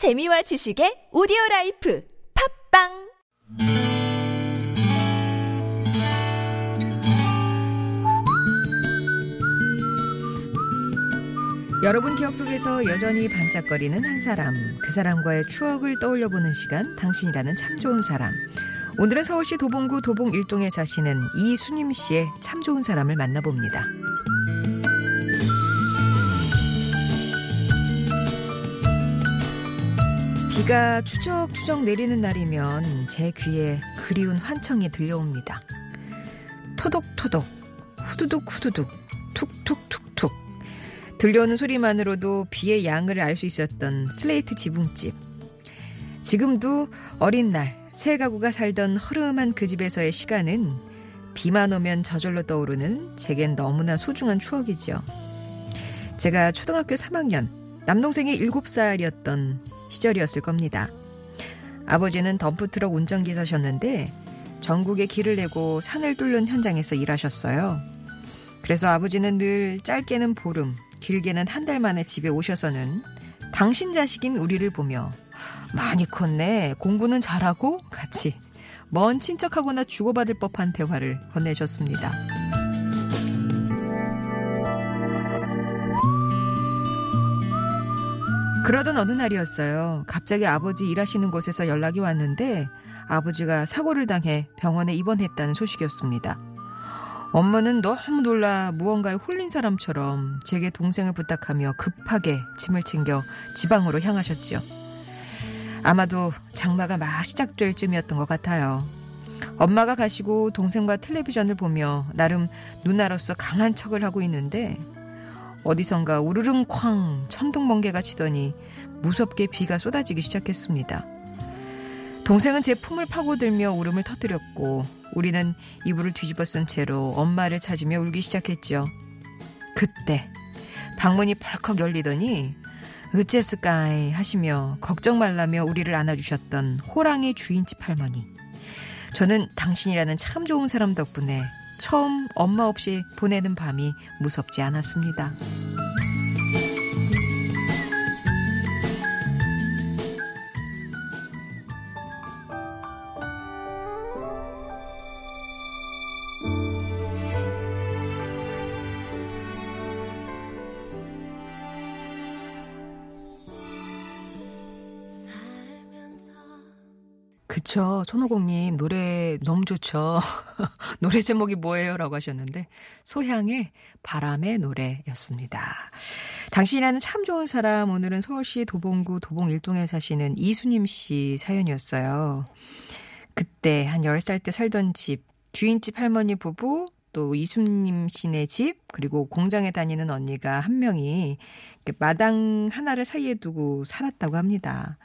재미와 지식의 오디오 life 팟빵 여러분 기억 속에서 여전히 반짝거리는 한 사람, 그 사람과의 추억을 떠올려 보는 시간, 당신이라는 참 좋은 사람. 오늘은 서울시 도봉구 도봉 일동에 사시는 이수님 씨의 참 좋은 사람을 만나봅니다. 비가 추적추적 내리는 날이면 제 귀에 그리운 환청이 들려옵니다. 토독토독, 후두둑 후두둑, 툭툭툭툭. 들려오는 소리만으로도 비의 양을 알 수 있었던 슬레이트 지붕집. 지금도 어린 날, 새 가구가 살던 허름한 그 집에서의 시간은 비만 오면 저절로 떠오르는 제겐 너무나 소중한 추억이죠. 제가 초등학교 3학년, 남동생이 7살이었던 시절이었을 겁니다. 아버지는 덤프트럭 운전기사셨는데 전국에 길을 내고 산을 뚫는 현장에서 일하셨어요. 그래서 아버지는 늘 짧게는 보름, 길게는 한 달 만에 집에 오셔서는 당신 자식인 우리를 보며 많이 컸네, 공부는 잘하고 같이 먼 친척하거나 주고받을 법한 대화를 건네셨습니다. 그러던 어느 날이었어요. 갑자기 아버지 일하시는 곳에서 연락이 왔는데 아버지가 사고를 당해 병원에 입원했다는 소식이었습니다. 엄마는 너무 놀라 무언가에 홀린 사람처럼 제게 동생을 부탁하며 급하게 짐을 챙겨 지방으로 향하셨죠. 아마도 장마가 막 시작될 쯤이었던 것 같아요. 엄마가 가시고 동생과 텔레비전을 보며 나름 누나로서 강한 척을 하고 있는데 어디선가 우르릉 쾅 천둥 번개가 치더니 무섭게 비가 쏟아지기 시작했습니다. 동생은 제 품을 파고들며 울음을 터뜨렸고 우리는 이불을 뒤집어 쓴 채로 엄마를 찾으며 울기 시작했죠. 그때 방문이 벌컥 열리더니 으째스까이 하시며 걱정 말라며 우리를 안아주셨던 호랑이 주인집 할머니. 저는 당신이라는 참 좋은 사람 덕분에 처음 엄마 없이 보내는 밤이 무섭지 않았습니다. 그쵸. 손오공님, 노래 너무 좋죠. 노래 제목이 뭐예요? 라고 하셨는데, 소향의 바람의 노래였습니다. 당신이라는 참 좋은 사람, 오늘은 서울시 도봉구 도봉 일동에 사시는 이수님 씨 사연이었어요. 그때 한 10살 때 살던 집, 주인집 할머니 부부, 또 이수님 씨네 집, 그리고 공장에 다니는 언니가 한 명이 마당 하나를 사이에 두고 살았다고 합니다.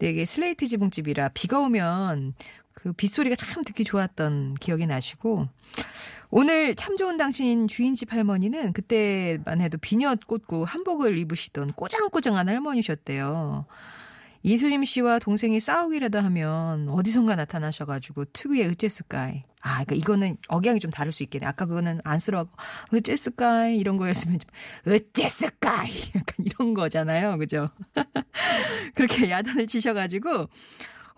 근데 이게 슬레이트 지붕집이라 비가 오면 그 빗소리가 참 듣기 좋았던 기억이 나시고 오늘 참 좋은 당신 주인집 할머니는 그때만 해도 비녀 꽂고 한복을 입으시던 꼬장꼬장한 할머니셨대요. 이수림 씨와 동생이 싸우기라도 하면 어디선가 나타나셔가지고 특유의 으째스까이. 아, 그러니까 이거는 억양이 좀 다를 수 있겠네. 아까 그거는 안쓰러워. 으째스까이 이런 거였으면 좀 으째스까이 약간 이런 거잖아요. 그죠? 그렇게 야단을 치셔가지고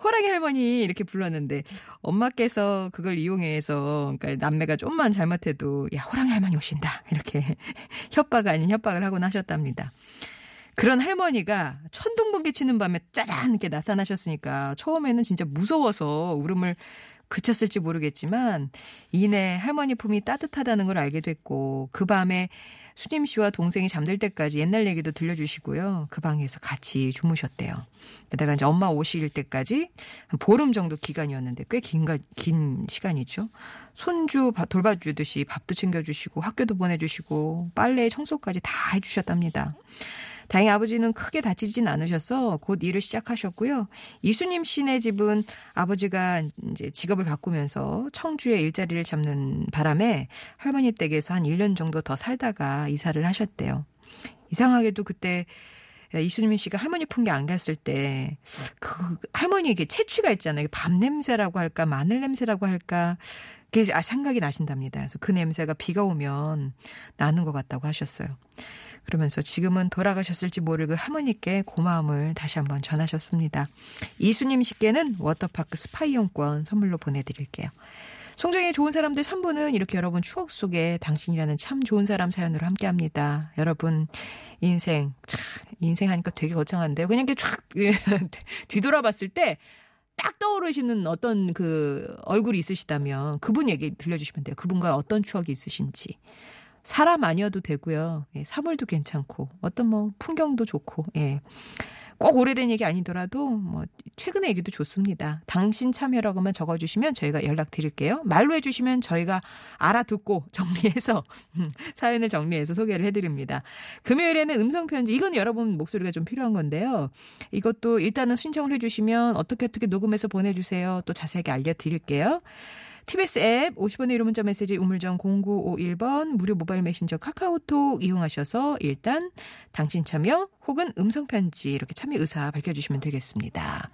호랑이 할머니 이렇게 불렀는데 엄마께서 그걸 이용해서 그러니까 남매가 좀만 잘못해도 야 호랑이 할머니 오신다 이렇게 협박 아닌 협박을 하곤 하셨답니다. 그런 할머니가 천둥번개 치는 밤에 짜잔 이렇게 나타나셨으니까 처음에는 진짜 무서워서 울음을 그쳤을지 모르겠지만 이내 할머니 품이 따뜻하다는 걸 알게 됐고 그 밤에 수님 씨와 동생이 잠들 때까지 옛날 얘기도 들려주시고요. 그 방에서 같이 주무셨대요. 게다가 이제 엄마 오실 때까지 한 보름 정도 기간이었는데 꽤 긴, 긴 시간이죠. 손주 돌봐주듯이 밥도 챙겨주시고 학교도 보내주시고 빨래 청소까지 다 해주셨답니다. 다행히 아버지는 크게 다치진 않으셔서 곧 일을 시작하셨고요. 이수님 씨네 집은 아버지가 이제 직업을 바꾸면서 청주에 일자리를 잡는 바람에 할머니 댁에서 한 1년 정도 더 살다가 이사를 하셨대요. 이상하게도 그때 이수님 씨가 할머니 품에 안겼을 때, 그, 할머니의 체취가 있잖아요. 밥 냄새라고 할까, 마늘 냄새라고 할까. 그게 아, 생각이 나신답니다. 그래서 그 냄새가 비가 오면 나는 것 같다고 하셨어요. 그러면서 지금은 돌아가셨을지 모를 그 할머니께 고마움을 다시 한번 전하셨습니다. 이수님 씨께는 워터파크 스파 이용권 선물로 보내드릴게요. 송정의 좋은 사람들 3부는 이렇게 여러분 추억 속에 당신이라는 참 좋은 사람 사연으로 함께 합니다. 여러분, 인생, 참, 인생 하니까 되게 거창한데요. 그냥 이렇게 쫙, 예, 뒤돌아봤을 때 딱 떠오르시는 어떤 그 얼굴이 있으시다면 그분 얘기 들려주시면 돼요. 그분과 어떤 추억이 있으신지. 사람 아니어도 되고요. 예, 사물도 괜찮고 어떤 뭐 풍경도 좋고 예. 꼭 오래된 얘기 아니더라도 뭐 최근의 얘기도 좋습니다. 당신 참여라고만 적어주시면 저희가 연락 드릴게요. 말로 해주시면 저희가 알아듣고 정리해서 사연을 정리해서 소개를 해드립니다. 금요일에는 음성 편지 이건 여러분 목소리가 좀 필요한 건데요. 이것도 일단은 신청을 해주시면 어떻게 어떻게 녹음해서 보내주세요. 또 자세하게 알려드릴게요. TBS 앱 50원의 1호 문자 메시지 우물정 0951번 무료 모바일 메신저 카카오톡 이용하셔서 일단 당신 참여 혹은 음성편지 이렇게 참여 의사 밝혀주시면 되겠습니다.